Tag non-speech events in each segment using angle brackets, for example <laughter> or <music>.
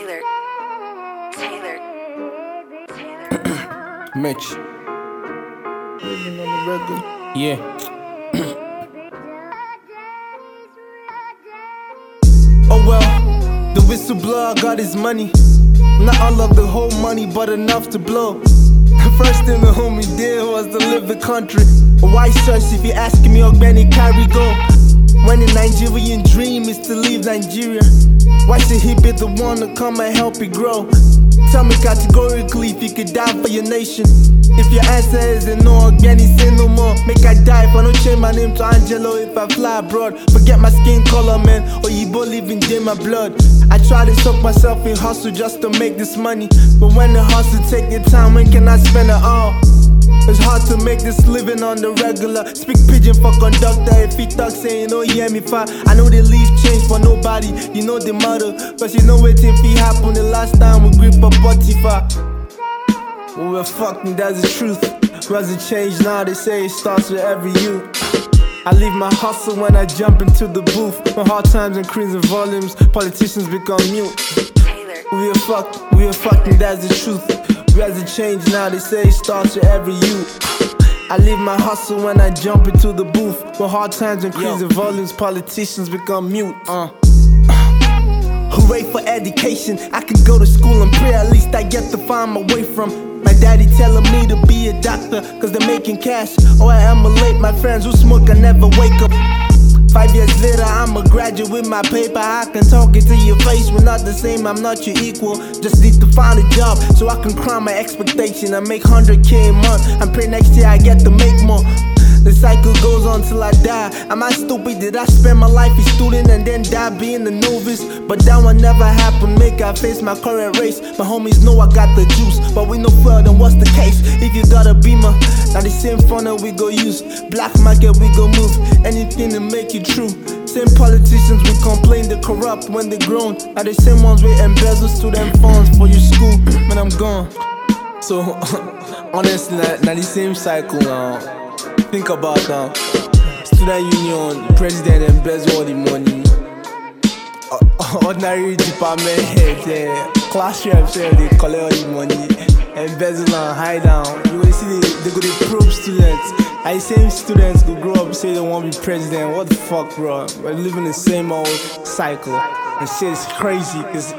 Taylor. Taylor. <coughs> Taylor. Mitch. Yeah. <coughs> Oh well, the whistleblower got his money. Not all of the whole money, but enough to blow. The first thing the homie did was to leave the country. A white choice if you asking me, Ogbeni Carry go. When the Nigerian dream is to leave Nigeria why should he be the one to come and help it grow? Tell me categorically if you could die for your nation. If your answer is a no, Ogbeni say no more. Make I die if I don't change my name to Angelo if I fly abroad. Forget my skin color, man. Or you living in my blood. I try to soak myself in hustle just to make this money. But when the hustle take your time, when can I spend it all? It's hard to make this living on the regular. Speak pidgin for conductor if he talk saying, oh, hear me fine. I know they leave change for nobody, you know the mother. But you know what if it happened the last time we grip a Spotify. We were fucking, that's the truth. Was it change now? They say it starts with every youth. I leave my hustle when I jump into the booth. When hard times increase in volumes, politicians become mute. We are fucked, we are fucking, that's the truth. We has a change now, they say it starts with every youth. I leave my hustle when I jump into the booth. When hard times increase in volumes, politicians become mute. Uh. <laughs> Hooray for education. I can go to school and pray, at least I get to find my way from. My daddy telling me to be a doctor, cause they're making cash. Oh, I emulate my friends who smoke I never wake up. Five years later, I'm a graduate with my paper. I can talk it to your face. We're not the same, I'm not your equal. Just need to find a job so I can climb my expectation I make 100k a month. And pray next year I get to make more. The cycle goes on till I die. Am I stupid? Did I spend my life a student and then die being a novice? But that one never happened. Make I face my current race. My homies know I got the juice, but we know further. What's the case? If you got a beamer, now the same funnel we go use. Black market we go move. Anything to make it true. Same politicians we complain they corrupt when they grown. Are the same ones we embezzle student funds for your school when I'm gone. So <laughs> honestly, now the same cycle now. Think about now. Student union, president embezzle all the money. <laughs> Ordinary department head, class reps, they collect all the money. Embezzle and hide down. You will see they, they go to probe students. The same students go grow up say they want to be president. What the fuck, bro? We're living the same old cycle. And shit is crazy. Cause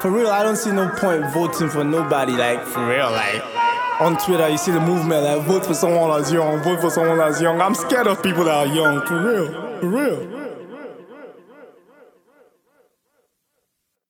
for real, I don't see no point voting for nobody. Like, for real, like on Twitter, you see the movement like vote for someone that's young, vote for someone that's young. I'm scared of people that are young, for real, for real.